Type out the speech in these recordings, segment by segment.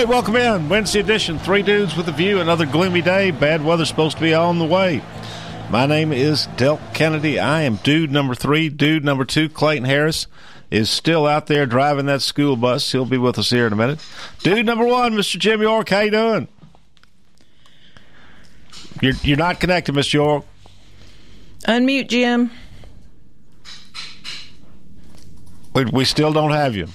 Right, welcome in. Wednesday edition, Three Dudes with a View. Another gloomy day. Bad weather supposed to be on the way. My name is Delk Kennedy. I am dude number three. Dude number two, Clayton Harris, is still out there driving that school bus. He'll be with us here in a minute. Dude number one, Mr. Jim York. How you doing? You're you're not connected, Mr. York. Unmute, Jim. We, we still don't have you.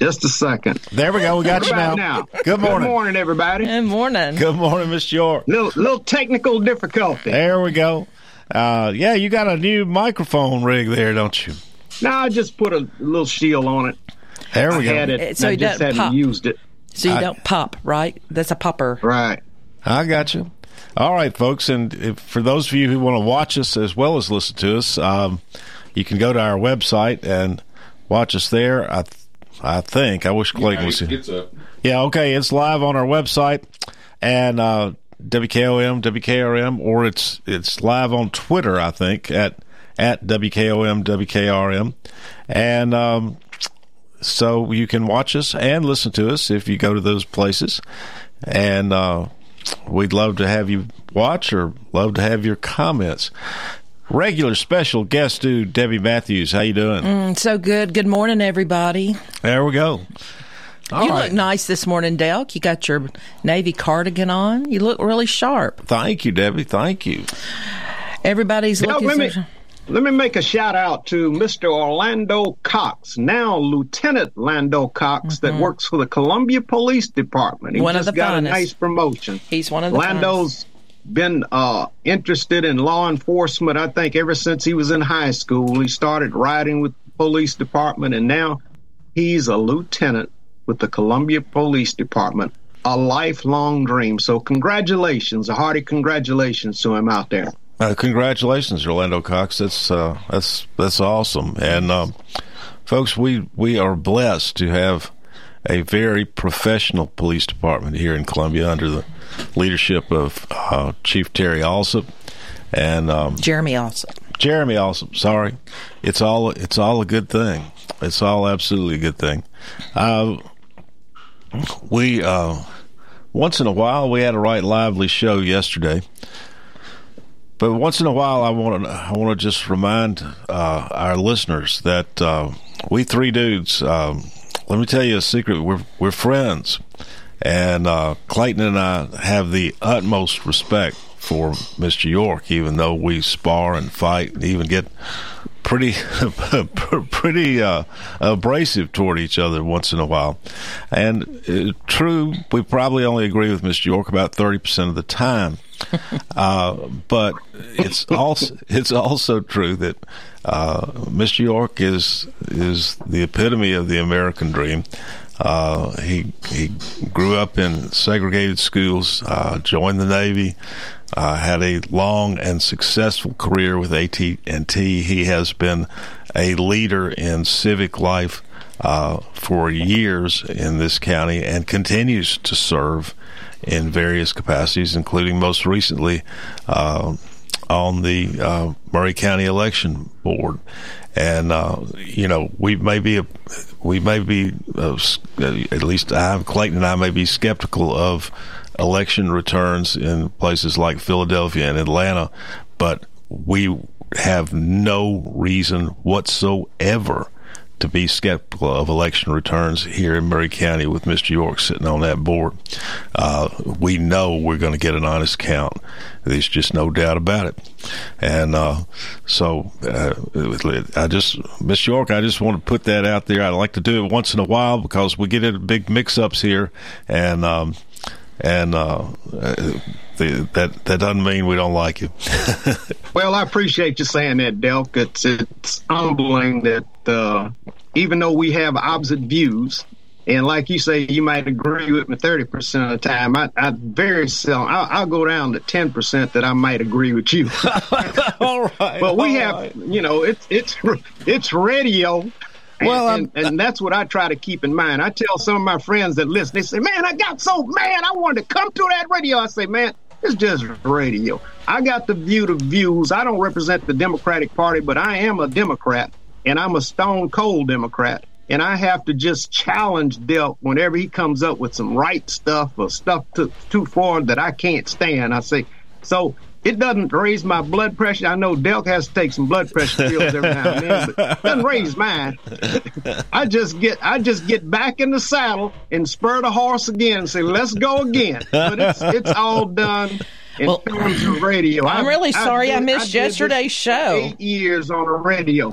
Just a second. There we go. We got you now. now. Good morning. Good morning, everybody. Good morning. Good morning, Mr. York. Little little technical difficulty. There we go. Uh, yeah, you got a new microphone rig there, don't you? No, I just put a little shield on it. There we I go. had it. So I it just doesn't hadn't pop. used it. So you I- don't pop, right? That's a popper. Right. I got you. All right, folks, and if, for those of you who want to watch us as well as listen to us, um, you can go to our website and watch us there. I, th- I think. I wish Clayton was here. It's a Yeah, okay. It's live on our website and uh, WKOM, WKRM, or it's it's live on Twitter. I think at at WKOM, WKRM, and um, so you can watch us and listen to us if you go to those places. And uh, we'd love to have you watch or love to have your comments. Regular special guest dude Debbie Matthews, how you doing? Mm, So good. Good morning, everybody. There we go. All you right. look nice this morning, Delk. You got your navy cardigan on. You look really sharp. Thank you, Debbie. Thank you. Everybody's Now, looking. let me so- let me make a shout out to Mr. Orlando Cox, now Lieutenant Lando Cox, that works for the Columbia Police Department. He Mm-hmm. One of just the got finest. a nice promotion. He's one of the Lando's been uh, interested in law enforcement. I think ever since he was in high school, he started riding with the police department, and now he's a lieutenant with the Columbia Police Department. A lifelong dream. So congratulations, a hearty congratulations to him out there. Uh, congratulations, Orlando Cox. That's uh, that's that's awesome. And um, folks, we we are blessed to have a very professional police department here in Columbia under the leadership of uh, Chief Terry Alsup and um, Jeremy also. Jeremy Alsup. Sorry, it's all it's all a good thing. It's all absolutely a good thing. Uh, we uh, once in a while we had a right lively show yesterday. But once in a while, I want to I want to just remind uh, our listeners that uh, we three dudes. Um, let me tell you a secret. We're we're friends, and uh, Clayton and I have the utmost respect for Mister York, even though we spar and fight and even get pretty pretty uh, abrasive toward each other once in a while. And uh, true, we probably only agree with Mr. York about thirty percent of the time. uh, but it's also it's also true that uh, Mr. York is is the epitome of the American dream. Uh, he he grew up in segregated schools, uh, joined the Navy, uh, had a long and successful career with AT and T. He has been a leader in civic life uh, for years in this county and continues to serve in various capacities, including most recently uh, on the uh, Maury County Election Board. And uh, you know, we may be a, we may be uh, at least I, Clayton and I may be skeptical of election returns in places like Philadelphia and Atlanta, but we have no reason whatsoever to be skeptical of election returns here in Maury County with Mr. York sitting on that board. Uh, we know we're going to get an honest count. There's just no doubt about it. And uh, so, uh, I just, Miss York, I just want to put that out there. I like to do it once in a while because we get into big mix-ups here, and um, and uh, the, that that doesn't mean we don't like you. Well, I appreciate you saying that, Delk. It's it's humbling that uh, even though we have opposite views, And like you say, you might agree with me 30% of the time. I, I very seldom, I'll, I'll go down to 10% that I might agree with you. all right. but we have, right. you know, it's, it's, it's radio. Well, and, and, and that's what I try to keep in mind. I tell some of my friends that listen, they say, man, I got so mad. I wanted to come to that radio. I say, man, it's just radio. I got the view the views. I don't represent the Democratic Party, but I am a Democrat and I'm a stone cold Democrat. And I have to just challenge Delk whenever he comes up with some right stuff or stuff too, too far that I can't stand. I say, so it doesn't raise my blood pressure. I know Delk has to take some blood pressure pills every now and then, but it doesn't raise mine. I just get I just get back in the saddle and spur the horse again and say, let's go again. But it's it's all done in Well, terms of radio. I'm really sorry I did- missed did this yesterday's show. Eight years on the radio.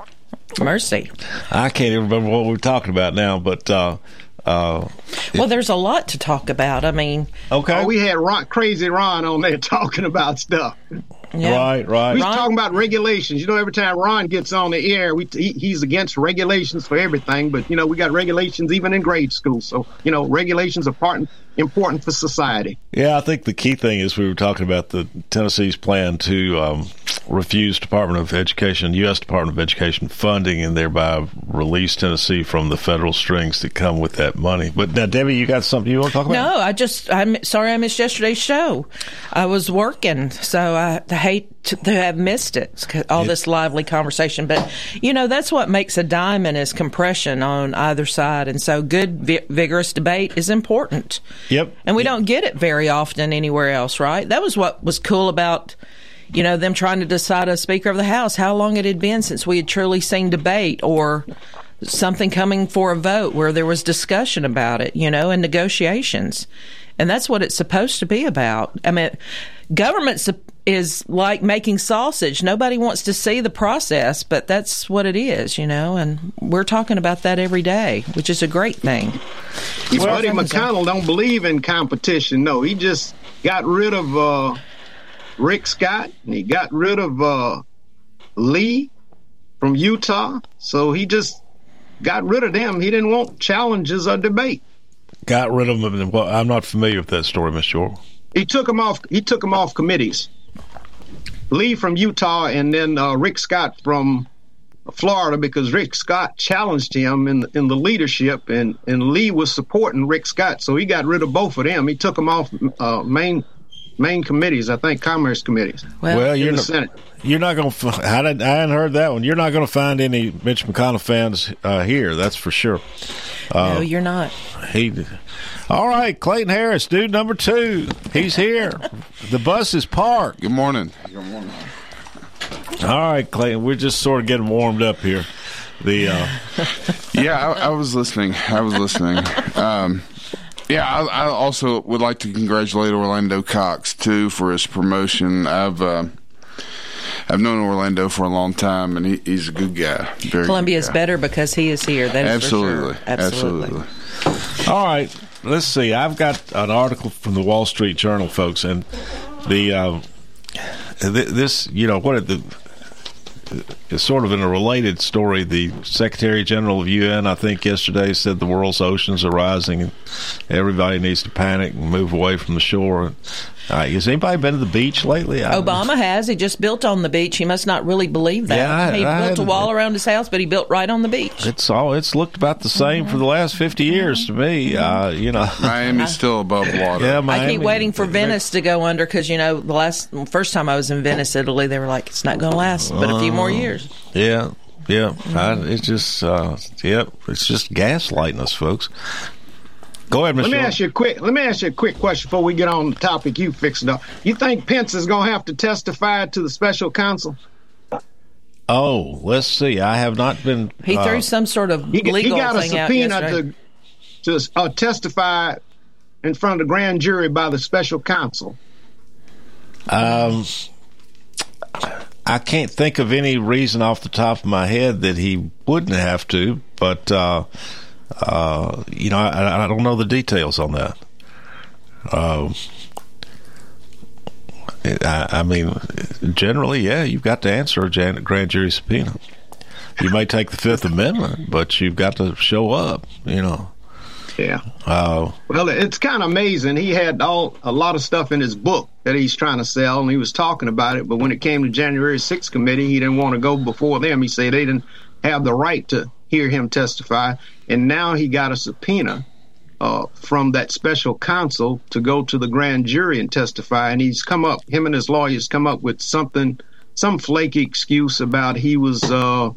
Mercy. I can't even remember what we're talking about now, but uh, uh, Well, there's a lot to talk about. I mean, okay. Oh, we had Ron, crazy Ron on there talking about stuff. yeah. Right, right. We was Ron- talking about regulations. You know, every time Ron gets on the air, we he, he's against regulations for everything. But you know, we got regulations even in grade school. So you know, regulations are part important for society. Yeah, I think the key thing is we were talking about the Tennessee's plan to um, refuse Department of Education, U.S. Department of Education funding, and thereby release Tennessee from the federal strings that come with that money. But now, Debbie, you got something you want to talk about? No, I just I'm sorry I missed yesterday's show. I was working, so I hate to, to have missed it. All this lively conversation, but you know that's what makes a diamond is compression on either side, and so good vi- vigorous debate is important. Yep. And we don't get it very often anywhere else, right? That was what was cool about, you know, them trying to decide a Speaker of the House, how long it had been since we had truly seen debate or something coming for a vote where there was discussion about it, you know, and negotiations. And that's what it's supposed to be about. I mean, government is like making sausage. Nobody wants to see the process, but that's what it is, you know, and we're talking about that every day, which is a great thing. Buddy McConnell don't believe in competition. No, he just got rid of uh, Rick Scott and he got rid of uh, Lee from Utah. So he just got rid of them. He didn't want challenges or debate. Got rid of them. Well, I'm not familiar with that story, Miss York. He took them off. He took them off committees. Lee from Utah and then uh, Rick Scott from Florida because Rick Scott challenged him in in the leadership and and Lee was supporting Rick Scott, so he got rid of both of them. He took them off uh, main main committees, I think commerce committees Well, Well, you're in the not, Senate. you're not going to. I didn't, I hadn't heard that one. You're not going to find any Mitch McConnell fans uh, here. That's for sure. no, you're not. He. All right, Clayton Harris, dude number two. He's here. the bus is parked. Good morning. Good morning. All right, Clayton. We're just sort of getting warmed up here. The uh, Yeah, I, I was listening. I was listening. Um, yeah, I, I also would like to congratulate Orlando Cox too for his promotion. I've uh, I've known Orlando for a long time, and he, he's a good guy. Very Columbia's good guy. better because he is here. That is Absolutely, sure. Absolutely. absolutely. all right. Let's see. I've got an article from the Wall Street Journal, folks, and the uh, th- this you know what the it's sort of in a related story. The Secretary General of UN, I think, yesterday said the world's oceans are rising and everybody needs to panic and move away from the shore. Uh, has anybody been to the beach lately? I- Obama has. He just built on the beach. He must not really believe that. Yeah, I- he I built a hadn't- wall around his house, but he built right on the beach. It's all. It's looked about the same for the last fifty years to me. Uh, you know. Miami's still above water. Yeah, Miami. I Miami- keep waiting for Venice to go under because you know the last first time I was in Venice, Italy, they were like, "It's not going to last but a few more years." Yeah, yeah. I, it's just, uh, yep. It's just gaslighting us, folks. Go ahead, Let me ask you a quick. Let me ask you a quick question before we get on the topic you fixed up. You think Pence is going to have to testify to the special counsel? Oh, let's see. I have not been. He uh, threw some sort of legal He, he got a subpoena to to uh, testify in front of the grand jury by the special counsel. Um, I can't think of any reason off the top of my head that he wouldn't have to, but uh, uh, you know, I, I don't know the details on that. Um, I, I mean, generally, yeah, you've got to answer a jan- grand jury subpoena. You may take the Fifth Amendment, but you've got to show up. You know. Yeah. Uh, Well, it's kind of amazing. He had all a lot of stuff in his book that he's trying to sell, and he was talking about it. But when it came to January 6th committee, he didn't want to go before them. He said they didn't have the right to hear him testify, and now he got a subpoena uh, from that special counsel to go to the grand jury and testify. And he's come up, him and his lawyers come up with something, some flaky excuse about he was uh,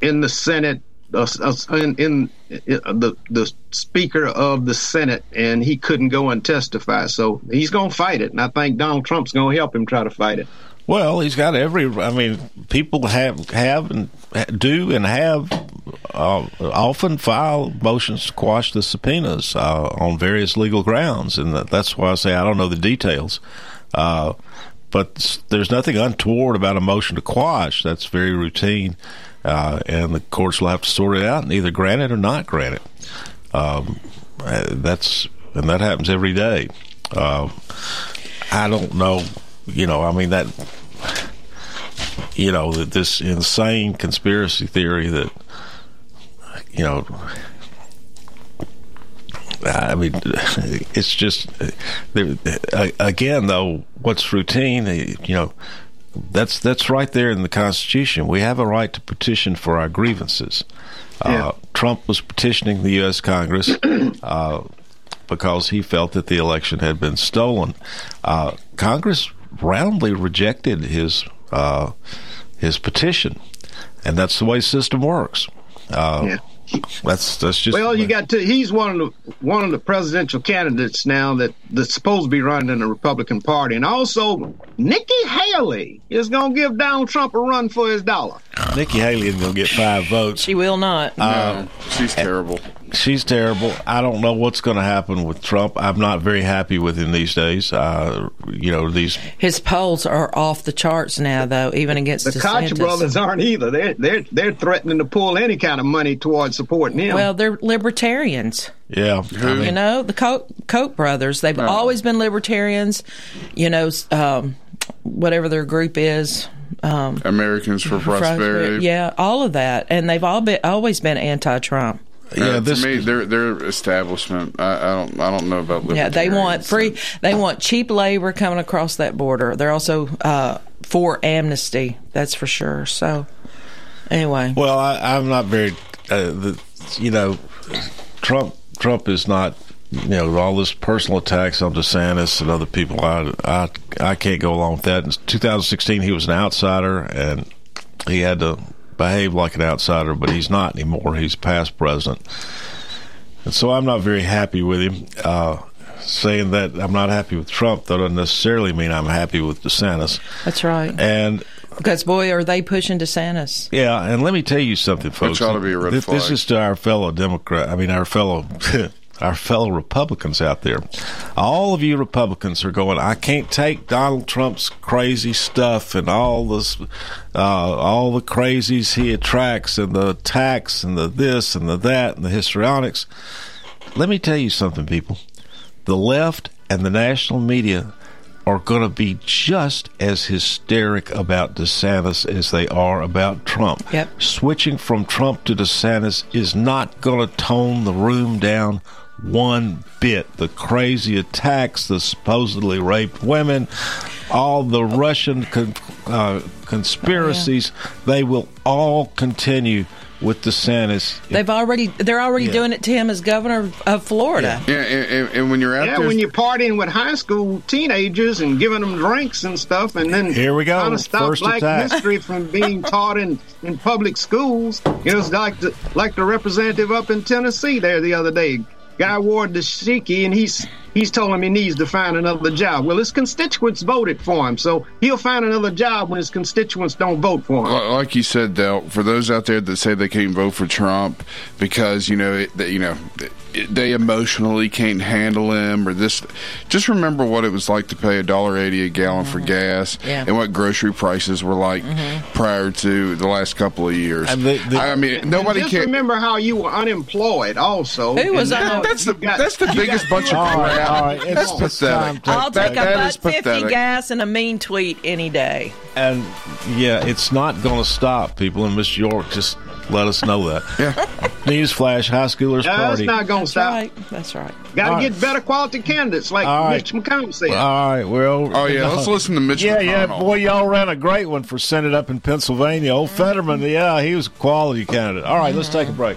in the Senate uh, uh, in, in uh, the the Speaker of the Senate, and he couldn't go and testify. So he's going to fight it, and I think Donald Trump's going to help him try to fight it. Well, he's got every. I mean, people have have and do and have uh, often file motions to quash the subpoenas uh, on various legal grounds, and that's why I say I don't know the details. Uh, but there's nothing untoward about a motion to quash. That's very routine, uh, and the courts will have to sort it out and either grant it or not grant it. Um, uh, that's and that happens every day. Uh, I don't know. You know, I mean that. You know that this insane conspiracy theory that you know. I mean, it's just again though. What's routine? You know, that's that's right there in the Constitution. We have a right to petition for our grievances. Yeah. Uh, Trump was petitioning the U.S. Congress uh, because he felt that the election had been stolen. Uh, Congress roundly rejected his uh, his petition, and that's the way the system works. Uh, Yeah. That's that's just Well, you got to. He's one of the one of the presidential candidates now that that's supposed to be running in the Republican Party, and also Nikki Haley is going to give Donald Trump a run for his dollar. Nikki Haley isn't going to get five votes. She will not. No, she's terrible. She's terrible. I don't know what's going to happen with Trump. I'm not very happy with him these days. Uh, you know, these His polls are off the charts now, though, even against The Koch brothers aren't either. They're they're they're threatening to pull any kind of money towards supporting him. Well, they're libertarians. yeah. I You know, the Koch, Koch brothers, they've always been libertarians. You know, um, whatever their group is. Um, Americans for Prosperity. Yeah, all of that. And they've all been, always been anti Trump. Yeah. Uh, This to me, they're they're establishment. I, I don't I don't know about. Yeah, they want free. They want cheap labor coming across that border. They're also uh, for amnesty. That's for sure. So, anyway, well, I, I'm not very. Uh, the, you know, Trump. Trump is not. You know, all this personal attacks on DeSantis and other people. I I I can't go along with that. In 2016, he was an outsider, and he had to behave like an outsider, but he's not anymore. He's past president. And so I'm not very happy with him. Uh, saying that I'm not happy with Trump, that doesn't necessarily mean I'm happy with DeSantis. that's right. And Because boy, are they pushing DeSantis? yeah, and let me tell you something, folks. ought to be a red this, this is to our fellow Democrat. I mean, our fellow. Our fellow Republicans out there, all of you Republicans are going. I can't take Donald Trump's crazy stuff and all this, uh, all the crazies he attracts, and the attacks, and the this and the that, and the histrionics. Let me tell you something, people. The left and the national media are going to be just as hysteric about DeSantis as they are about Trump. Yep. Switching from Trump to DeSantis is not going to tone the room down one bit. The crazy attacks, the supposedly raped women, all the Russian con- uh, conspiracies, they will all continue with DeSantis. They've already they're already Yeah. doing it to him as governor of Florida. Yeah, and, and, and when you're out yeah, there, when you're partying with high school teenagers and giving them drinks and stuff, and then Here we go. trying to stop First black attack. history from being taught in, in public schools. You know, it's like the like the representative up in Tennessee there the other day. Guy wore the shiki, and he's he's told him he needs to find another job. Well, his constituents voted for him, so he'll find another job when his constituents don't vote for him. Like you said, Del, for those out there that say they can't vote for Trump because you know it, that, you know it, they emotionally can't handle him or this, just remember what it was like to pay a dollar eighty a gallon for mm-hmm. gas Yeah. and what grocery prices were like mm-hmm. prior to the last couple of years. And the- the- I mean, nobody just can. remember how you were unemployed, also. Who was And now un- That's the got- that's the biggest bunch of crap. All right, it's That's pathetic. I'll That- take a that buck is fifty pathetic. gas and a mean tweet any day. And yeah, it's not going to stop people. in Miss York just let us know that. Yeah. Newsflash: High schoolers Yeah, that's not going to stop. right. That's right. Got to All get right. better quality candidates, like All right. Mitch McConnell said. All right. Well. Oh yeah, let's listen to Mitch. Yeah, yeah, boy, y'all ran a great one for Senate up in Pennsylvania. Old Fetterman, yeah, he was a quality candidate. All right, let's take a break.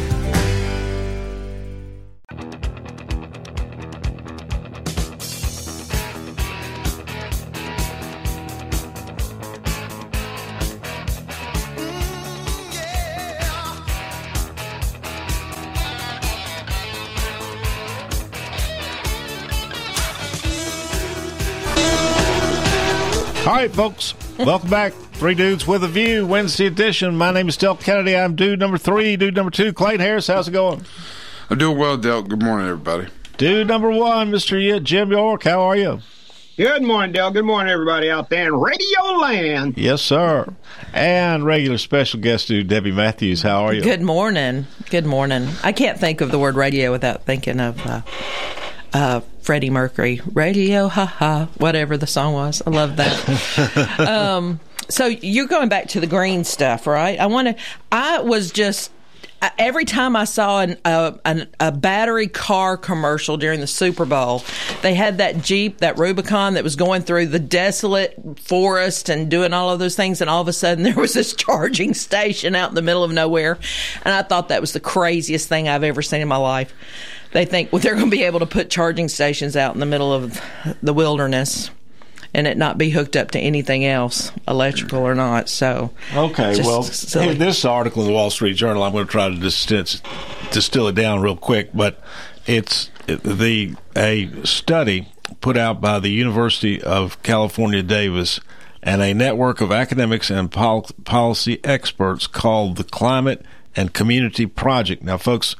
Welcome back. Three Dudes with a View, Wednesday edition. My name is Delk Kennedy. I'm dude number three. Dude number two, Clayton Harris. How's it going? I'm doing well, Del. Good morning, everybody. Dude number one, Mr. Jim York. How are you? Good morning, Del. Good morning, everybody out there in Radio Land. Yes, sir. And regular special guest dude, Debbie Matthews. How are you? Good morning. Good morning. I can't think of the word radio without thinking of uh, uh, Freddie Mercury, Radio, ha ha, whatever the song was. I love that. um, so you're going back to the green stuff, right? I want to. I was just every time I saw an, a, an, a battery car commercial during the Super Bowl, they had that Jeep, that Rubicon that was going through the desolate forest and doing all of those things. And all of a sudden there was this charging station out in the middle of nowhere. And I thought that was the craziest thing I've ever seen in my life they think well, they're going to be able to put charging stations out in the middle of the wilderness and it not be hooked up to anything else, electrical or not. So okay, well, hey, this article in the Wall Street Journal, I'm going to try to distill, distill it down real quick, but it's the a study put out by the University of California, Davis. And a network of academics and pol- policy experts called the Climate and Community Project. Now, folks,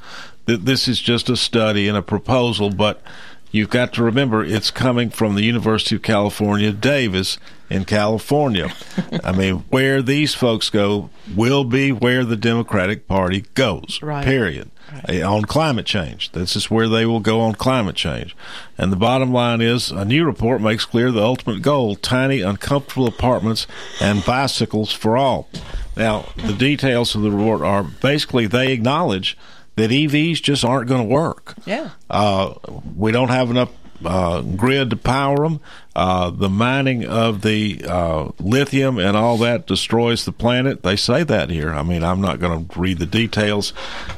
this is just a study and a proposal, but you've got to remember it's coming from the University of California, Davis in California. I mean, where these folks go will be where the Democratic Party goes. Right. Period. Right. Eh, on climate change. This is where they will go on climate change. And the bottom line is a new report makes clear the ultimate goal tiny, uncomfortable apartments and bicycles for all. Now, the details of the report are basically they acknowledge that EVs just aren't going to work. Yeah. Uh, we don't have enough uh, grid to power them. Uh, the mining of the uh, lithium and all that destroys the planet. They say that here. I mean, I'm not going to read the details,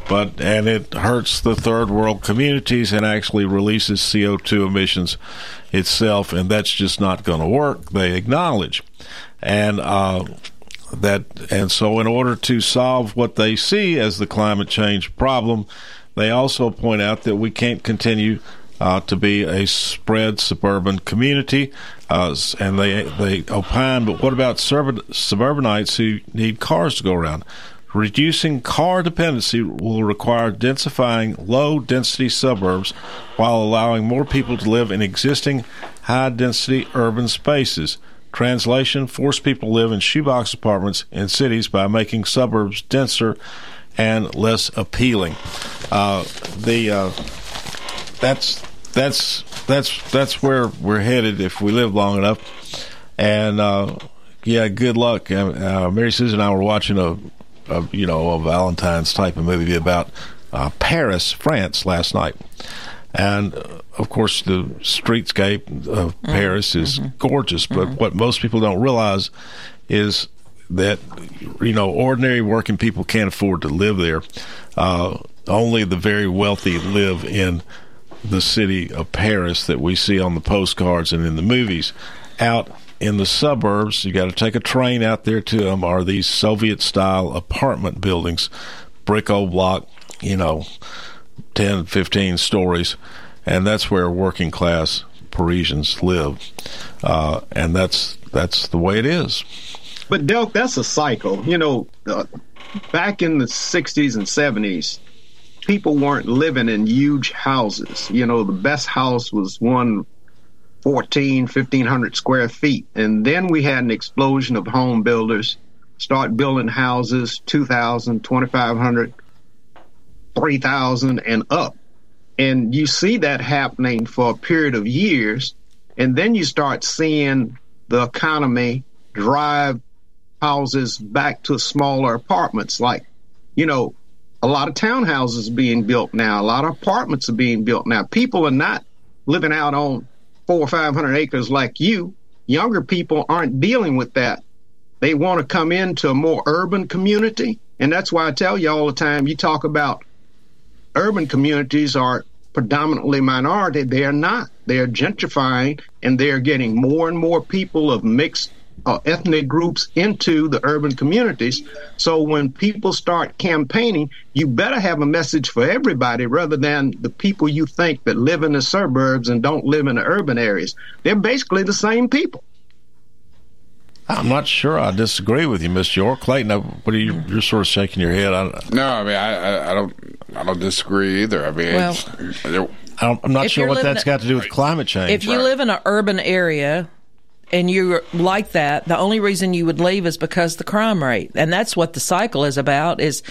but and it hurts the third world communities and actually releases CO2 emissions itself, and that's just not going to work. They acknowledge, and uh, that and so in order to solve what they see as the climate change problem they also point out that we can't continue uh, to be a spread suburban community uh, and they they opine but what about suburbanites who need cars to go around? Reducing car dependency will require densifying low density suburbs while allowing more people to live in existing high density urban spaces Translation Force people to live in shoebox apartments in cities by making suburbs denser and less appealing. Uh, the uh, that's that's that's that's where we're headed if we live long enough. And uh, yeah, good luck. Uh, Mary Susan and I were watching a, a, you know a Valentine's type of movie about uh, Paris, France last night, and of course, the streetscape of mm-hmm. Paris is mm-hmm. gorgeous, but mm-hmm. what most people don't realize is that you know ordinary working people can't afford to live there. Uh, only the very wealthy live in the city of Paris that we see on the postcards and in the movies. Out in the suburbs, you got to take a train out there to them. Are these Soviet style apartment buildings, brick old block, you know, 10, 15 stories and that's where working class Parisians live, uh, and that's that's the way it is. But Delk, that's a cycle. You know, uh, back in the '60s and '70s, people weren't living in huge houses. You know, the best house was one 14, 1500 square feet. And then we had an explosion of home builders start building houses 2,000, 2,500, 3,000 and up. And you see that happening for a period of years. And then you start seeing the economy drive houses back to smaller apartments. Like, you know, a lot of townhouses being built now, a lot of apartments are being built now. People are not living out on four or 500 acres like you. Younger people aren't dealing with that. They want to come into a more urban community. And that's why I tell you all the time you talk about urban communities are predominantly minority, they are not. They are gentrifying and they are getting more and more people of mixed uh, ethnic groups into the urban communities. So when people start campaigning, you better have a message for everybody rather than the people you think that live in the suburbs and don't live in the urban areas. They're basically the same people. I'm not sure. I disagree with you, Mr. York. Clayton, uh, what are you? You're sort of shaking your head. I, No, I mean, I, I, I don't, I don't disagree either. I mean, Well- it's, I don't, I'm not sure what living that's a- got to do with climate change. If you live in an urban area and you're like that, the only reason you would leave is because the crime rate. And that's what the cycle is about is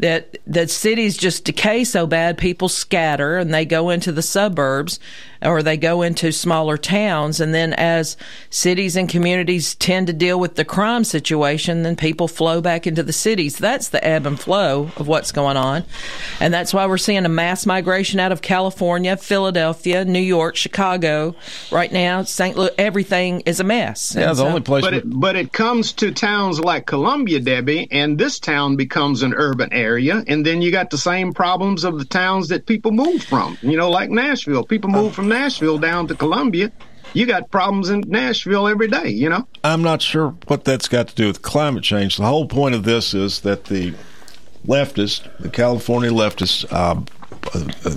that that cities just decay so bad people scatter and they go into the suburbs or they go into smaller towns and then as cities and communities tend to deal with the crime situation then people flow back into the cities that's the ebb and flow of what's going on and that's why we're seeing a mass migration out of California Philadelphia New York Chicago right now St. Louis everything is a mess And so- But it, but it comes to towns like Columbia, Debbie, and this town becomes an urban area, and then you got the same problems of the towns that people move from. You know, like Nashville. People move from Nashville down to Columbia. You got problems in Nashville every day. You know. I'm not sure what that's got to do with climate change. The whole point of this is that the leftists, the California leftists, uh, uh,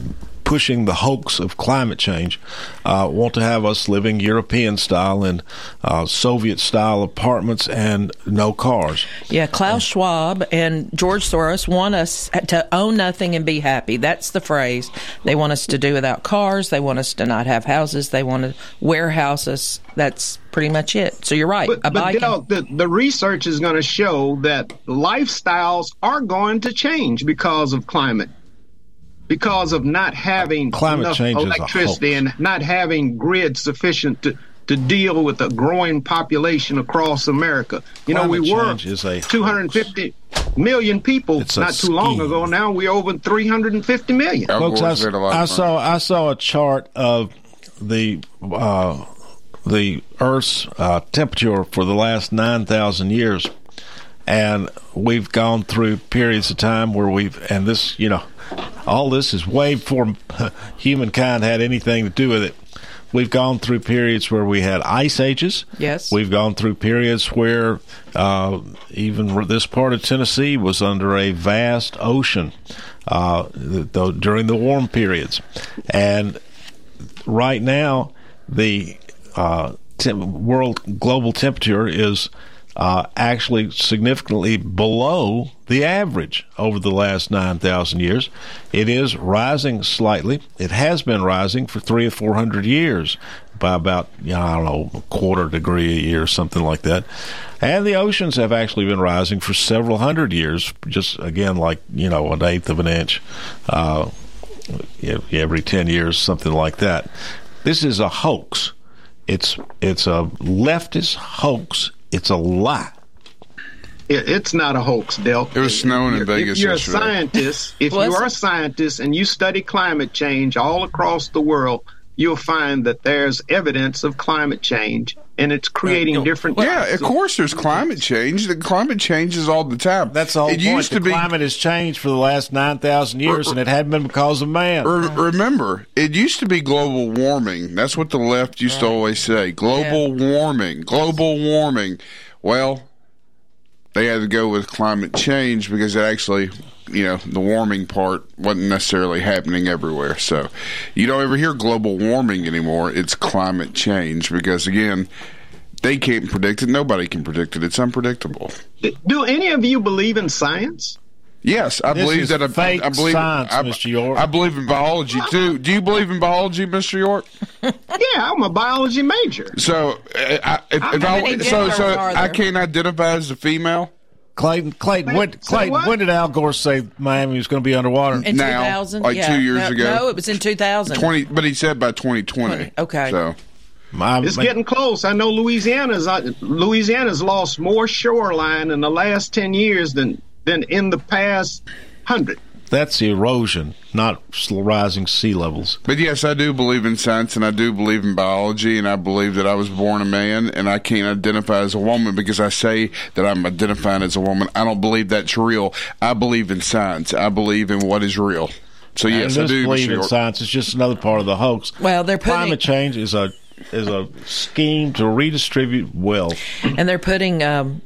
pushing the hoax of climate change, uh, want to have us living European style in uh, Soviet style apartments and no cars. Yeah, Klaus Schwab and George Soros want us to own nothing and be happy. That's the phrase. They want us to do without cars. They want us to not have houses. They want to warehouses. That's pretty much it. So you're right. a But bike. Dale, the, the research is going to show that lifestyles are going to change because of climate, because of not having Climate enough change electricity and not having grid sufficient to, to deal with a growing population across America. You know, we were change is a 250 million people It's not too long ago. Now we're over 350 million. Folks, I, I saw I saw a chart of the uh, the Earth's uh, temperature for the last nine thousand years, and we've gone through periods of time where we've and this you know all this is way before humankind had anything to do with it. We've gone through periods where we had ice ages. Yes. We've gone through periods where uh, even this part of Tennessee was under a vast ocean uh, th- during the warm periods. And right now, the uh, tem- world global temperature is uh, actually significantly below the average over the last 9,000 years. It is rising slightly. It has been rising for three or four hundred years by about, you know, I don't know, a quarter degree a year, something like that. And the oceans have actually been rising for several hundred years, just again, like, you know, an eighth of an inch uh, every 10 years, something like that. This is a hoax. It's it's a leftist hoax. It's a lie. It, it's not a hoax, Del. It was snowing in Vegas. If Vegas you're yesterday. a scientist, if Was you are a scientist and you study climate change all across the world, you'll find that there's evidence of climate change and it's creating different. Yeah, of course. There's climate change. The climate changes all the time. That's the whole It point. used the to be. climate has changed for the last nine thousand years, and it hadn't been because of man. Re- remember, it used to be global warming. That's what the left used to always say. Global warming. Global warming. Well, they had to go with climate change because it actually, you know, the warming part wasn't necessarily happening everywhere. So you don't ever hear global warming anymore. It's climate change because, again, they can't predict it. Nobody can predict it. It's unpredictable. Do any of you believe in science? Yes, I This believe is that. I, fake I believe science, I, Mr. York. I believe in biology too. Do you believe in biology, Mr. York? Yeah, I'm a biology major. So, uh, I, if, if I, so, so I can't identify as a female. Clayton, Clayton, when, Clayton, what? when did Al Gore say Miami was going to be underwater? In 2000, like yeah. two years no, ago. No, it was in 2000. Twenty, but he said by twenty twenty. Okay. So, It's getting close. I know Louisiana's uh, Louisiana's lost more shoreline in the last ten years than than in the past hundred. That's erosion, not sl- rising sea levels. but yes, I do believe in science and I do believe in biology and I believe that I was born a man and I can't identify as a woman because I say that I'm identifying as a woman. I don't believe that's real. I believe in science. I believe in what is real. So yes, and I do. believe in science. It's just another part of the hoax. Well, they're putting- climate change is a is a scheme to redistribute wealth. and they're putting um, w-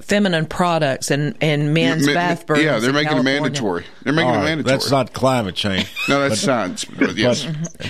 feminine products and, in men's Ma- ma- bathrooms. Yeah, they're in making it mandatory. They're making All it mandatory. That's not climate change. No, that's But- science. But yes.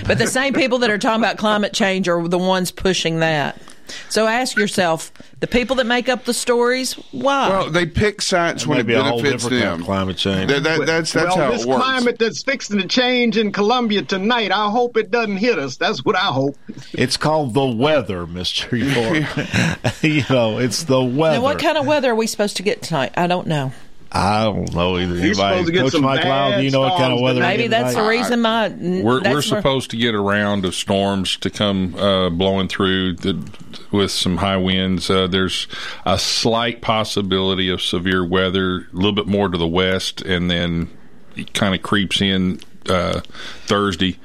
But the same people that are talking about climate change are the ones pushing that. So ask yourself: the people that make up the stories, why? Well, they pick science when it Maybe a whole benefits different kind them. of climate change. That, that, that's that's well, how this it works. climate that's fixing to change in Columbia tonight, I hope it doesn't hit us. That's what I hope. It's called the weather, Mister York. you know, it's the weather. now, what kind of weather are we supposed to get tonight? I don't know. I don't know either. You're supposed to get Coach some Mike Lyle, do you know what kind of bad weather? we're Maybe getting that's the reason my We're, we're supposed to get a round of storms to come uh, blowing through the, with some high winds. Uh, there's a slight possibility of severe weather, a little bit more to the west, and then it kind of creeps in uh, Thursday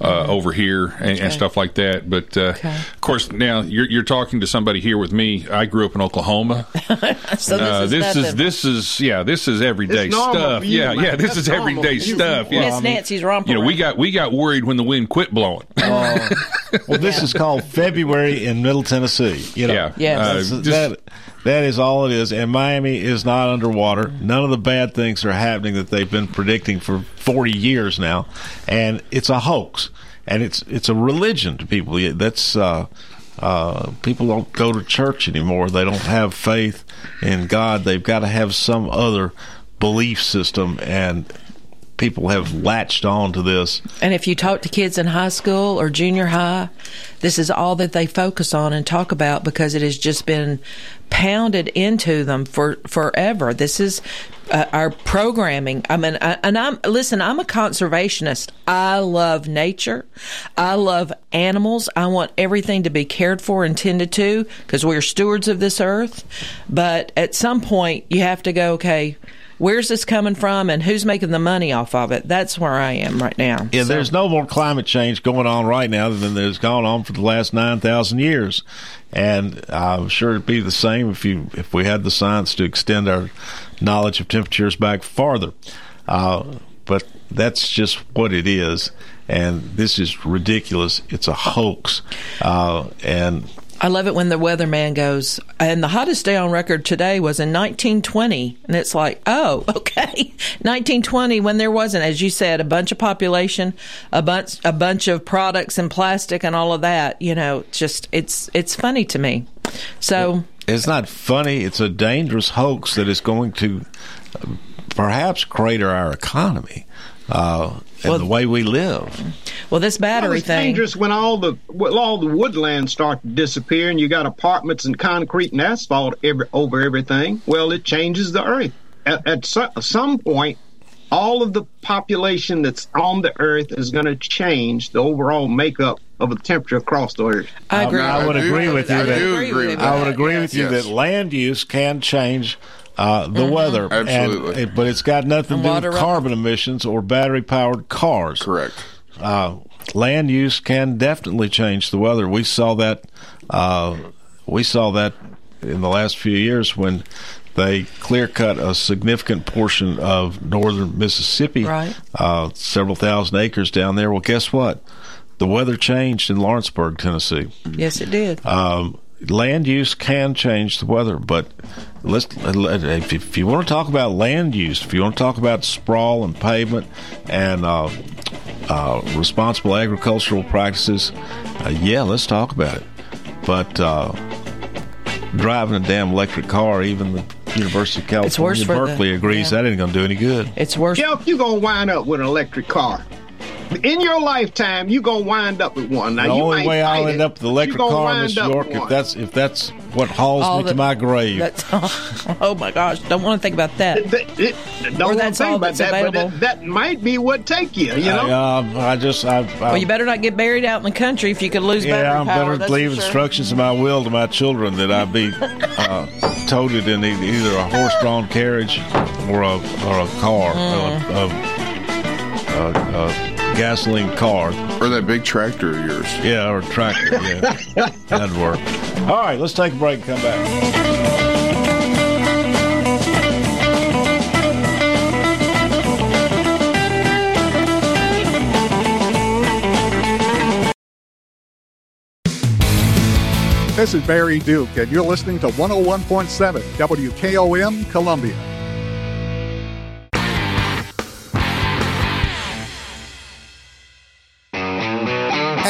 uh, over here and, and stuff like that. But uh, of course, now you're, you're talking to somebody here with me. I grew up in Oklahoma. so this Uh, is this is this is yeah this is everyday stuff you, yeah man. yeah this That's is everyday you. stuff yeah Miss Nancy's romper. you know we got we got worried when the wind quit blowing Uh, well, this is called February in Middle Tennessee. You know, Yeah. Yes. Uh, that that is all it is. And Miami is not underwater. None of the bad things are happening that they've been predicting for forty years now, and it's a hoax. And it's it's a religion to people. That's uh, uh, people don't go to church anymore. They don't have faith in God. They've got to have some other belief system, and people have latched on to this. And if you talk to kids in high school or junior high, this is all that they focus on and talk about because it has just been pounded into them for forever. This is uh, our programming. I mean, I, and I'm listen. I'm a conservationist. I love nature. I love animals. I want everything to be cared for and tended to because we're stewards of this earth. But at some point, you have to go. Okay. Where's this coming from, and who's making the money off of it? That's where I am right now. Yeah, So- there's no more climate change going on right now than there's gone on for the last nine thousand years, and I'm sure it'd be the same if you if we had the science to extend our knowledge of temperatures back farther. Uh, but that's just what it is, and this is ridiculous. It's a hoax, uh, and I love it when the weatherman goes, and the hottest day on record today was in 1920. And it's like, oh, okay. 1920, when there wasn't, as you said, a bunch of population, a bunch, a bunch of products and plastic and all of that, you know, just, it's, it's funny to me. So, it's not funny. It's a dangerous hoax that is going to uh, perhaps crater our economy uh, and Well- the way we live. well, this Well, battery it's thing. dangerous when all the when all the woodlands start to disappear and you got apartments and concrete and asphalt every, over everything. Well, it changes the earth. At, at so, some point, all of the population that's on the earth is going to change the overall makeup of the temperature across the earth. I agree. I would I do- agree with you I that do agree with I would that. agree with you yes. that land use can change uh, the weather, Absolutely. it- but it's got nothing And to do with carbon emissions or battery powered cars. Correct. Uh, land use can definitely change the weather. We saw that. Uh, we saw that in the last few years when they clear cut a significant portion of northern Mississippi, Right. uh, several thousand acres down there. Well, guess what? The weather changed in Lawrenceburg, Tennessee. yes, it did. Um, land use can change the weather, but let's if, if you want to talk about land use, if you want to talk about sprawl and pavement and uh, uh, responsible agricultural practices, uh, yeah, let's talk about it. But uh, driving a damn electric car, even the University of It's worse California, for the- Berkeley agrees yeah. that ain't going to do any good. it's worse. Jeff, you're going to wind up with an electric car. In your lifetime, you're going to wind up with one. Now, the you only way I'll fight end it, up with an electric car, in Miss York, if that's if that's what hauls All me the- to my grave. That's, oh my gosh, don't want to think about that. That- it- don't wanna that's think all about that's that, but available. that, that might be what take you. You know, I, um, I just I, I Well, you better not get buried out in the country if you could lose battery Yeah, I'm power. better that's leave for sure. instructions in my will to my children that I be uh, toted in either a horse-drawn carriage or a or a car, Mm. a, a, a, a gasoline car, Or that big tractor of yours. yeah, or tractor. Yeah, that'd work. All right, let's take a break and come back. This is Barry Duke, and you're listening to 101.7 WKOM Columbia.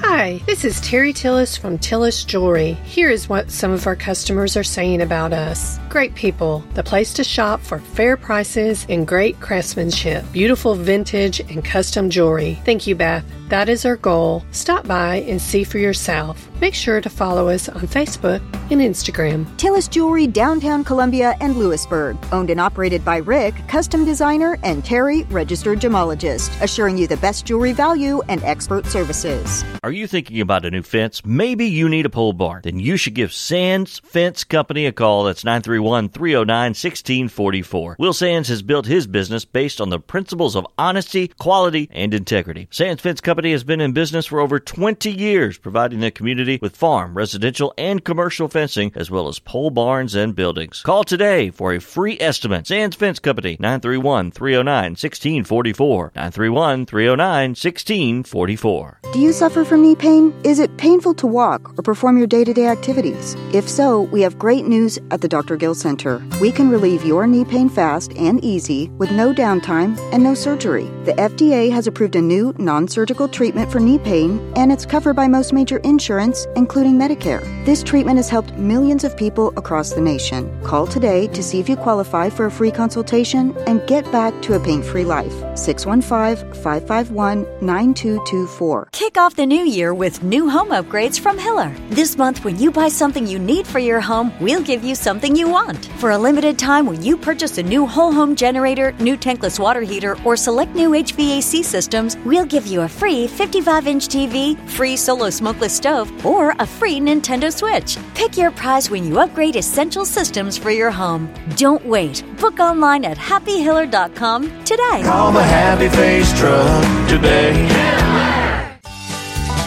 Hi, this is Terry Tillis from Tillis Jewelry. Here is what some of our customers are saying about us. Great people, the place to shop for fair prices and great craftsmanship, beautiful vintage and custom jewelry. Thank you, Beth. That is our goal. Stop by and see for yourself. Make sure to follow us on Facebook and Instagram. Tillis Jewelry, downtown Columbia and Lewisburg. Owned and operated by Rick, custom designer, and Terry, registered gemologist, assuring you the best jewelry value and expert services. Are you thinking about a new fence? Maybe you need a pole barn. Then you should give Sands Fence Company a call. That's 931 309 1644. Will Sands has built his business based on the principles of honesty, quality, and integrity. Sands Fence Company has been in business for over 20 years, providing the community with farm, residential, and commercial fencing, as well as pole barns and buildings. Call today for a free estimate. Sands Fence Company, 931 309 1644. 931 309 1644. Do you suffer from knee pain? Is it painful to walk or perform your day to day activities? If so, we have great news at the Dr. Gill Center. We can relieve your knee pain fast and easy with no downtime and no surgery. The FDA has approved a new non surgical treatment for knee pain, and it's covered by most major insurance, including Medicare. This treatment has helped millions of people across the nation. Call today to see if you qualify for a free consultation and get back to a pain free life. 615 551 9224. Kick off the new year with new home upgrades from Hiller. This month, when you buy something you need for your home, we'll give you something you want. For a limited time, when you purchase a new whole home generator, new tankless water heater, or select new HVAC systems, we'll give you a free 55 inch TV, free solo smokeless stove, or a free Nintendo Switch. Pick your prize when you upgrade essential systems for your home. Don't wait. Book online at happyhiller.com today. Call the Happy Face Truck today.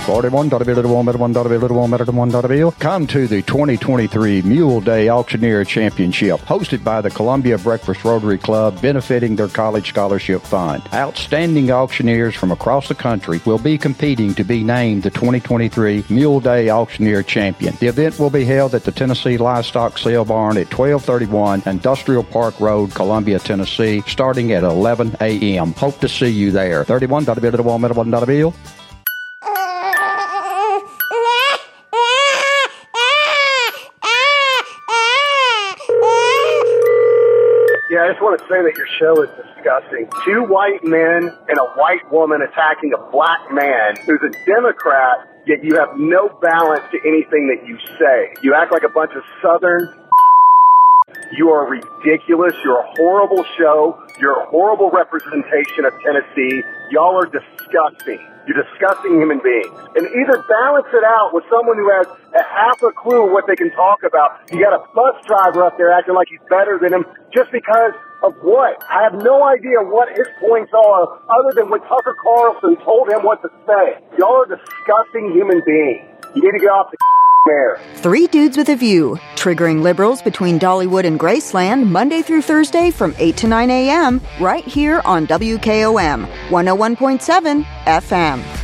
41 Come to the 2023 Mule Day Auctioneer Championship, hosted by the Columbia Breakfast Rotary Club, benefiting their college scholarship fund. Outstanding auctioneers from across the country will be competing to be named the 2023 Mule Day Auctioneer Champion. The event will be held at the Tennessee Livestock Sale Barn at 1231 Industrial Park Road, Columbia, Tennessee, starting at 11 a.m. Hope to see you there. 31 Yeah, I just want to say that your show is disgusting. Two white men and a white woman attacking a black man who's a Democrat, yet you have no balance to anything that you say. You act like a bunch of Southern. You are ridiculous. You're a horrible show. You're a horrible representation of Tennessee. Y'all are disgusting. You're disgusting human beings. And either balance it out with someone who has a half a clue what they can talk about. You got a bus driver up there acting like he's better than him just because of what? I have no idea what his points are other than what Tucker Carlson told him what to say. Y'all are disgusting human beings. You need to get off the air. Three Dudes with a View, triggering liberals between Dollywood and Graceland Monday through Thursday from 8 to 9 a.m. right here on WKOM 101.7 FM.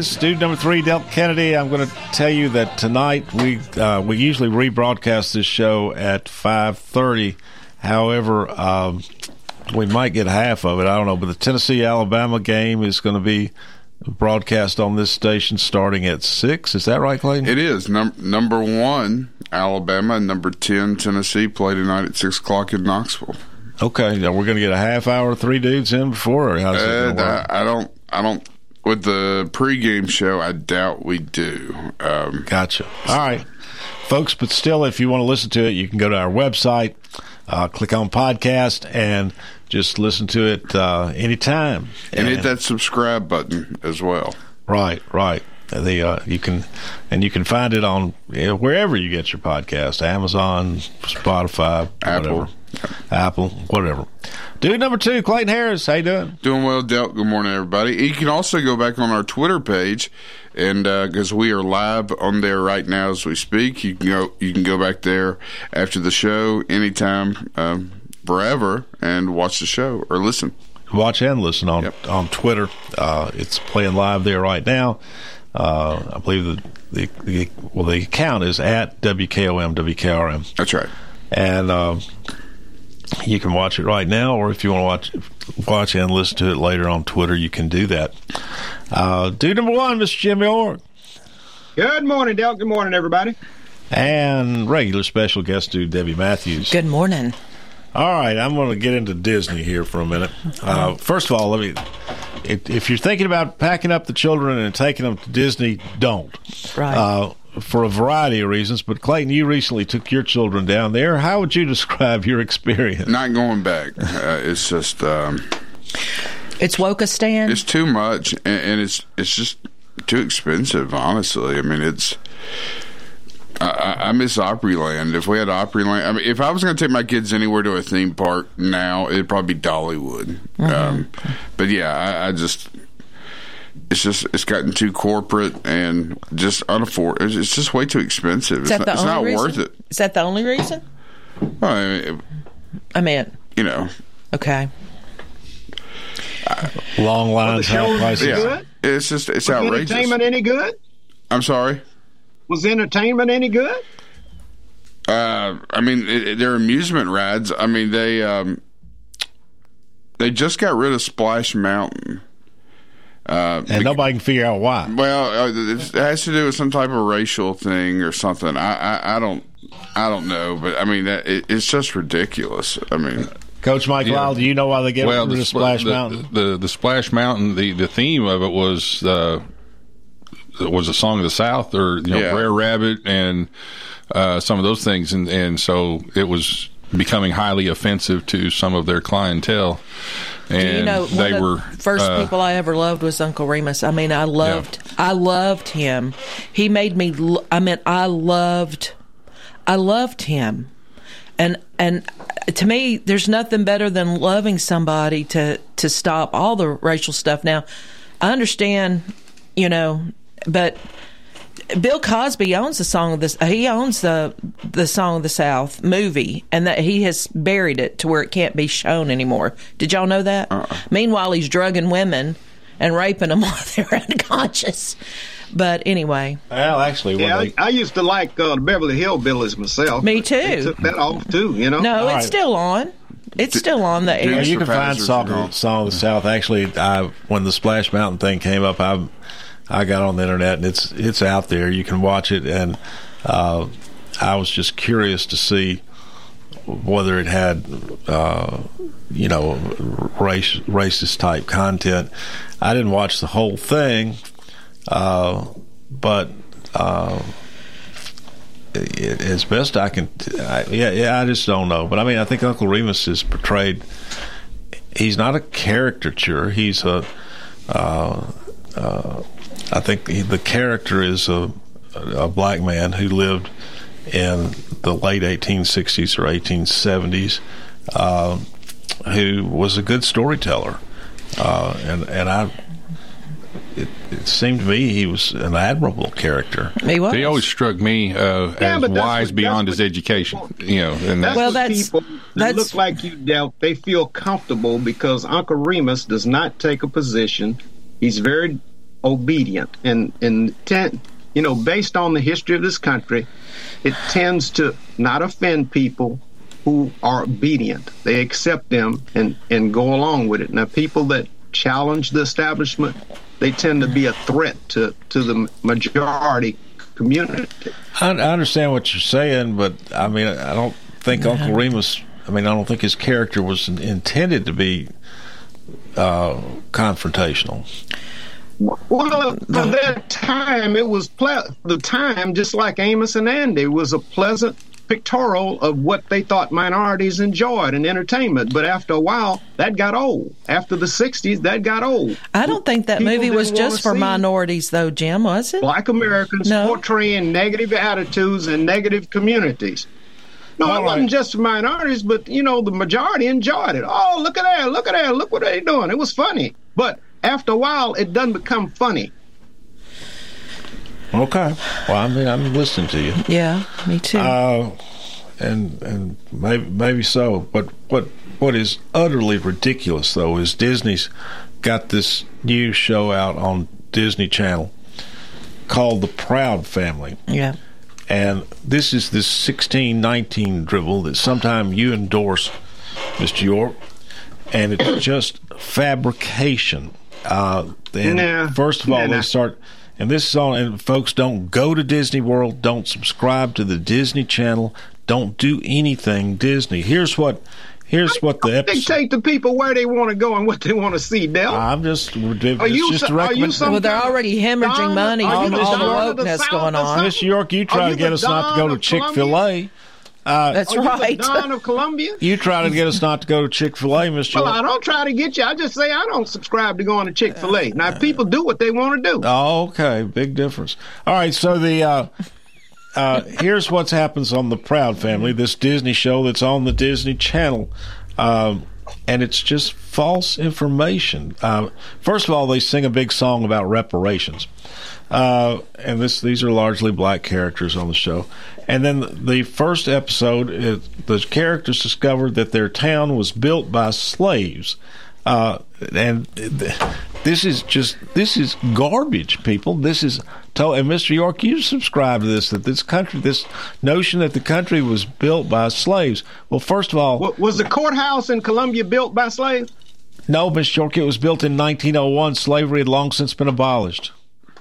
This is dude number three, Delk Kennedy. I'm going to tell you that tonight we uh, we usually rebroadcast this show at five thirty. However, um, we might get half of it. I don't know, but the Tennessee Alabama game is going to be broadcast on this station starting at six. Is that right, Clayton? It is. Num- number one, Alabama, and number 10, Tennessee, play tonight at 6 o'clock in Knoxville. Okay, now we're going to get a half hour, three dudes in before, or how's Uh? I, I don't, I don't, with the pregame show, I doubt we do. Um, gotcha. All right. folks. But still, if you want to listen to it, you can go to our website, uh, click on podcast, and just listen to it uh, anytime. And hit that subscribe button as well. Right, right. The uh, you can and you can find it on you know, wherever you get your podcast: Amazon, Spotify, Apple. whatever. Apple, whatever. Dude number two, Clayton Harris. How you doing? Doing well, Delk. Good morning, everybody. You can also go back on our Twitter page, and because we are live on there right now as we speak, you can go. You can go back there after the show anytime, um, forever, and watch the show or listen. Watch and listen on yep. on Twitter. Uh, it's playing live there right now. Uh, I believe the, the, the well the account is at WKOM WKRM. That's right. And uh, you can watch it right now, or if you want to watch watch and listen to it later on Twitter, you can do that. Uh, dude number one, Mr. Jimmy Orr. Good morning, Dale. Good morning, everybody. And regular special guest dude Debbie Matthews. Good morning. All right, I'm going to get into Disney here for a minute. Uh, first of all, let me. If you're thinking about packing up the children and taking them to Disney, don't. Right. Uh, for a variety of reasons. But Clayton, you recently took your children down there. How would you describe your experience? Not going back. Uh, it's just. Um, it's Wokistan. It's too much, and, and it's it's just too expensive. Honestly, I mean it's. I, I miss Opryland. If we had Opryland, I mean, if I was going to take my kids anywhere to a theme park now, it'd probably be Dollywood. Mm-hmm. Um, but yeah, I, I just it's just it's gotten too corporate and just unafford. It's just way too expensive. Is that it's not, the it's not only worth it. Is that the only reason? Well, I mean, I mean, you know, okay. Long lines, high prices. good? It's just it's Was outrageous. entertainment any good? I'm sorry. Was entertainment any good? Uh, I mean, it, it- their amusement rides. I mean, they um, they just got rid of Splash Mountain. Uh, and nobody can figure out why. Well, uh, it has to do with some type of racial thing or something. I, I, I don't, I don't know, but I mean, that, it, it's just ridiculous. I mean, Coach Mike Yeah. Lyle, do you know why they get well, rid the, of Splash the, Mountain? The, the Splash Mountain. The, the theme of it was uh, was a song of the South, or you know, Yeah. Br'er Rabbit, and uh, some of those things, and and so it was becoming highly offensive to some of their clientele. And Do you know they were the first uh, people I ever loved was Uncle Remus. I mean, I loved, I loved him. He made me. lo- I mean, I loved, I loved him, and and to me, there's nothing better than loving somebody to to stop all the racial stuff. Now, I understand, you know, but Bill Cosby owns the song of this. He owns the the song of the South movie, and that he has buried it to where it can't be shown anymore. Did y'all know that? Meanwhile, he's drugging women and raping them while they're unconscious. But anyway, well, actually, Yeah, I, I used to like uh, the Beverly Hillbillies myself. Me too. took that off too. You know. no, it's still on. It's still on the Yeah, air. you can find song, song of the South. Actually, I when the Splash Mountain thing came up, I I got on the internet and it's it's out there. You can watch it, and uh, I was just curious to see whether it had uh, you know race racist type content. I didn't watch the whole thing, uh, but. Uh, it, as best I can, I, yeah, yeah. I just don't know, but I mean, I think Uncle Remus is portrayed. He's not a caricature. He's a. Uh, uh, I think the character is a, a black man who lived in the late 1860s or 1870s, uh, who was a good storyteller, uh, and and I. It, it seemed to me he was an admirable character. He was. He always struck me uh, Yeah, as wise what- beyond his education. You know, and That's that's, what people that look like you dealt. They feel comfortable because Uncle Remus does not take a position. He's very obedient, and and ten, you know, based on the history of this country, it tends to not offend people who are obedient. They accept them and and go along with it. Now, people that challenge the establishment, they tend to be a threat to to the majority community. I, I understand what you're saying, but I mean, I don't think Uncle Remus. I mean, I don't think his character was intended to be uh, confrontational. Well, at that time, it was ple- the time, just like Amos and Andy, was a pleasant pictorial of what they thought minorities enjoyed in entertainment. But after a while, that got old. After the '60s, that got old. I don't think that People movie was just for minorities, though, Jim, was it? Black Americans No. portraying negative attitudes and negative communities. No, it wasn't just for minorities, but you know, the majority enjoyed it. Oh, look at that! Look at that! Look what they're doing! It was funny, but after a while, it doesn't become funny. Okay. Well, I mean, I'm listening to you. Yeah, me too. Uh, and and maybe maybe so. But what what is utterly ridiculous though is Disney's got this new show out on Disney Channel called The Proud Family. yeah. And this is this sixteen nineteen dribble that sometime you endorse, Mr. York, and it's just fabrication. Uh, and Nah. first of all, Nah, they start, and this is on. And folks, don't go to Disney World. Don't subscribe to the Disney Channel. Don't do anything Disney. Here's what. Here's what the episode. take the people where they want to go and what they want to see. Dell. I'm just. Are you just a are you Well, they're already hemorrhaging Don- money are from you all the Don of the wokeness South going on. something? Miss York, you try to get us not to go to Chick Fil A. Uh, That's Are you the right. Don of Columbia? you try to get us not to go to Chick Fil A, Mister. Well, I don't try to get you. I just say I don't subscribe to going to Chick Fil A. Now, people do what they want to do. Oh, okay, big difference. All right, so the uh, uh, here's what's happens on the Proud Family, this Disney show that's on the Disney Channel, um, and it's just false information. Uh, first of all, they sing a big song about reparations, uh, and this these are largely black characters on the show. And then the first episode, is, the characters discovered that their town was built by slaves. Uh, and this is just this is garbage, people. This is to- and Mr. York, you subscribe to this that this country, this notion that the country was built by slaves. Well, first of all, Was the courthouse in Columbia built by slaves? no, Mr. York, it was built in 1901. Slavery had long since been abolished.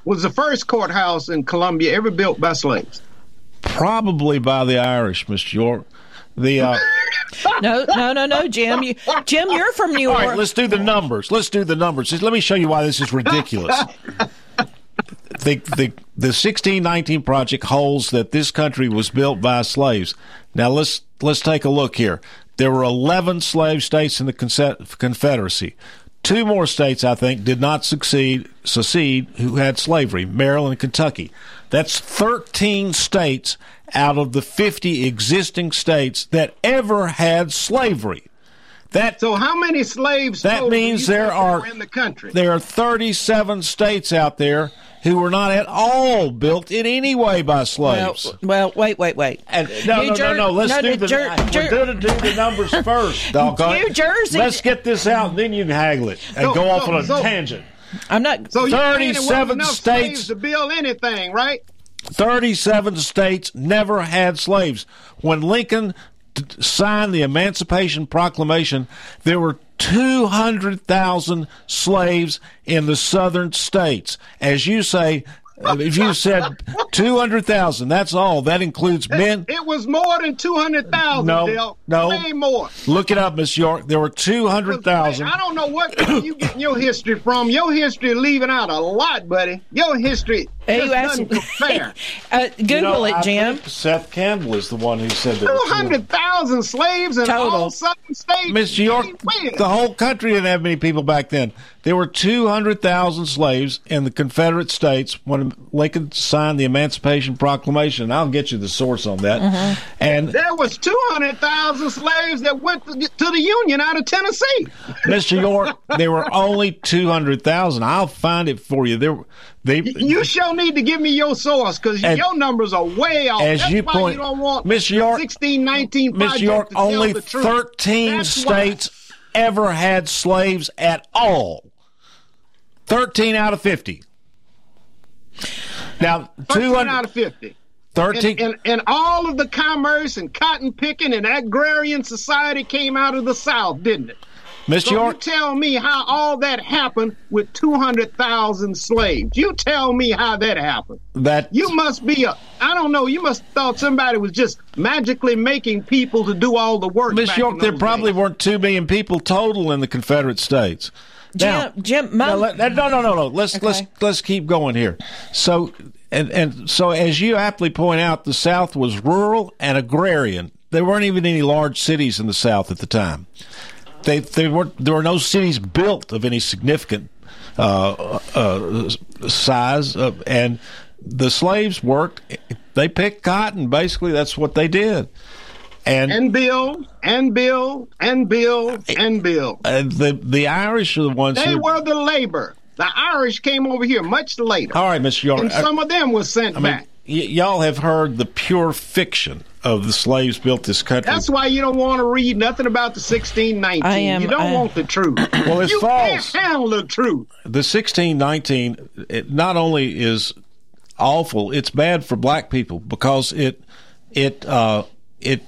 Was the first courthouse in Columbia ever built by slaves? Probably by the Irish, Mr. York. The uh, No, no, no, no, Jim. You, Jim, you're from New York. right, let's do the numbers. Let's do the numbers. Just Let me show you why this is ridiculous. the the the 1619 project holds that this country was built by slaves. Now let's let's take a look here. There were 11 slave states in the Confederacy. Two more states, I think, did not succeed secede who had slavery: Maryland and Kentucky. That's 13 states out of the 50 existing states that ever had slavery. That So how many slaves? that means there are in the country. There are 37 states out there who were not at all built in any way by slaves. well, wait, wait, wait. And no, New no, Jer- no, no. Let's no, do the. Jer- Jer- we're going to do the numbers first, doggone it. New Jersey- Let's get this out, and then you can haggle it and So- go off so- on a so- tangent. I'm not. so you saying it 37 wasn't states- slaves to build anything, right? 37 states never had slaves. When Lincoln t- signed the Emancipation Proclamation, there were 200,000 slaves in the southern states. As you say, if you said 200,000, that's all. That includes men. It was more than two hundred thousand. No, Dale. no. way more. Look it up, Miss York. There were 200,000. I don't know what you getting your history from. Your history leaving out a lot, buddy. Your history Hey, just you asked- doesn't. Uh, Google You know, it, I Jim. Seth Campbell is the one who said that. Two hundred thousand slaves in Total. all southern states. Miss York, Wait. the whole country didn't have many people back then. There were 200,000 slaves in the Confederate States when Lincoln signed the Emancipation Proclamation. I'll get you the source on that. Mm-hmm. And There was two hundred thousand slaves that went to, to the Union out of Tennessee. Mr. York, there were only 200,000. I'll find it for you. There, they, You sure need to give me your source because your numbers are way off. as That's you why point- you don't want Miss York- sixteen nineteen Miss York, only 13 That's why. states ever had slaves at all. 13 out of 50. Now, 13 200, out of fifty. 13 And, and, and all of the commerce and cotton picking and agrarian society came out of the South, didn't it? Miss So York, you tell me how all that happened with 200,000 slaves. You tell me how that happened. that You must be a, I don't know, you must have thought somebody was just magically making people to do all the work. Miss back York, there probably days. weren't two million people total in the Confederate States. Now, Jim, Jim, my, no, no, no, no, no. Let's let's let's keep going here. So, and and so as you aptly point out, the South was rural and agrarian. There weren't even any large cities in the South at the time. They they were there were no cities built of any significant uh, uh, size, uh, and the slaves worked. They picked cotton. Basically, that's what they did. And and Bill and Bill and Bill and Bill. and the the Irish are the ones They who. were the labor. The Irish came over here much later. All right, Mr. York. And some of them was sent I mean, back. y- y'all have heard the pure fiction of the slaves built this country. That's why you don't want to read nothing about the 1619. I am- you don't I- want the truth. Well, it's you false. can't handle the truth. the 1619 it not only is awful it's bad for black people because it it uh it it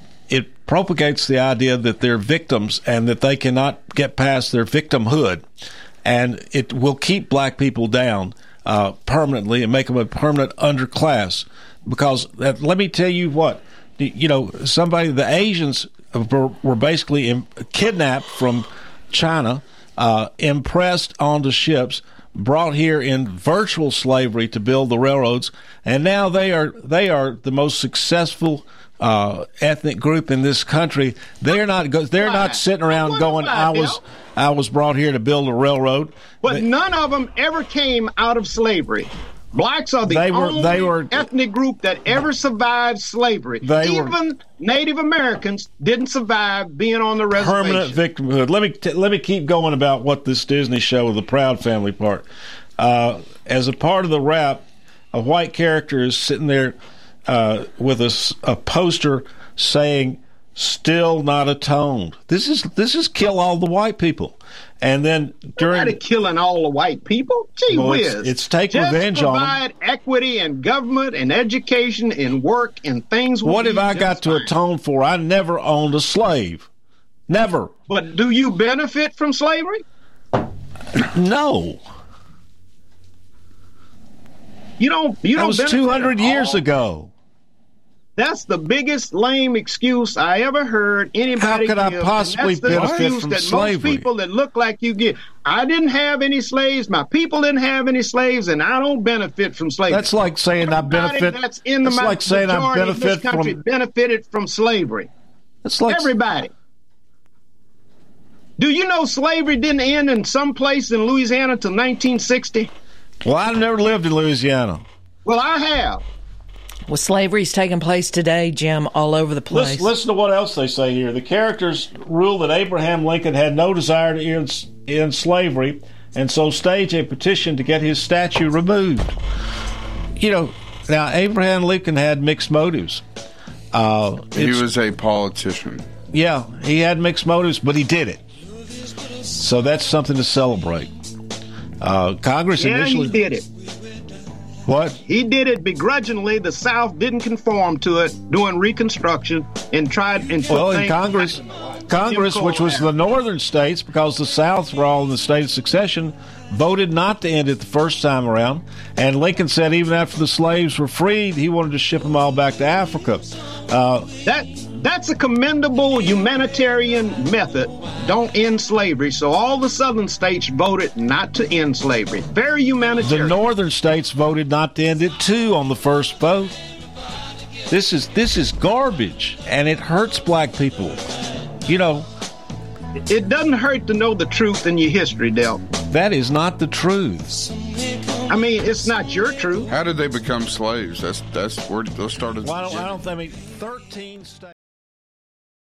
propagates the idea that they're victims and that they cannot get past their victimhood. And it will keep black people down uh, permanently and make them a permanent underclass. Because that, let me tell you what you know somebody the asians were, basically im- kidnapped from china uh, impressed onto ships, brought here in virtual slavery to build the railroads, and now they are they are the most successful uh, ethnic group in this country. They're not go, they're not sitting around going, why, "I was Bill? I was brought here to build a railroad." But none of them ever came out of slavery. Blacks are the They were- only they were- ethnic group that ever survived slavery. They were- Even Native Americans didn't survive being on the reservation. permanent victimhood. Let me t- let me keep going about what this Disney show, the Proud Family part. Uh, as a part of the rap, a white character is sitting there uh, with a poster saying "Still not atoned." This is this is kill all the white people, and then during Nobody killing all the white people. Gee Well, it's- whiz. it's take Just revenge on 'em. provide equity in government and education and work and things. what have I got to atone for? I never owned a slave, never. But do you benefit from slavery? No, You don't. You that don't. was two hundred years ago. That's the biggest lame excuse I ever heard anybody. How could I give, and possibly that's the benefit excuse from that slavery? Most people that look like you get. I didn't have any slaves. My people didn't have any slaves, and I don't benefit from slavery. That's like saying I benefit. That's in the that's like saying I benefit this country from. benefited from slavery. It's like everybody. Do you know slavery didn't end in some place in Louisiana till 1960? Well, I've never lived in Louisiana. Well, I have. Well, slavery's taking place today, Jim, all over the place. Listen, listen to what else they say here. The characters rule that Abraham Lincoln had no desire to end, end slavery, and so stage a petition to get his statue removed. You know, now Abraham Lincoln had mixed motives. Uh, He was a politician. yeah, he had mixed motives, but he did it. So that's something to celebrate. Uh, Congress Yeah, initially he did it. What? He did it begrudgingly. The South didn't conform to it during Reconstruction and tried and Well, in Congress, Congress, which was the northern states, because the South were all in the state of succession, voted not to end it the first time around. And Lincoln said even after the slaves were freed, he wanted to ship them all back to Africa. Uh, That that's a commendable humanitarian method. Don't end slavery. So all the southern states voted not to end slavery. Very humanitarian. the northern states voted not to end it too on the first vote. This is this is garbage, and it hurts black people. You know, it doesn't hurt to know the truth in your history, Del. that is not the truth. I mean, it's not your truth. How did they become slaves? That's that's where those started. Well, I don't. I don't. I mean, thirteen states.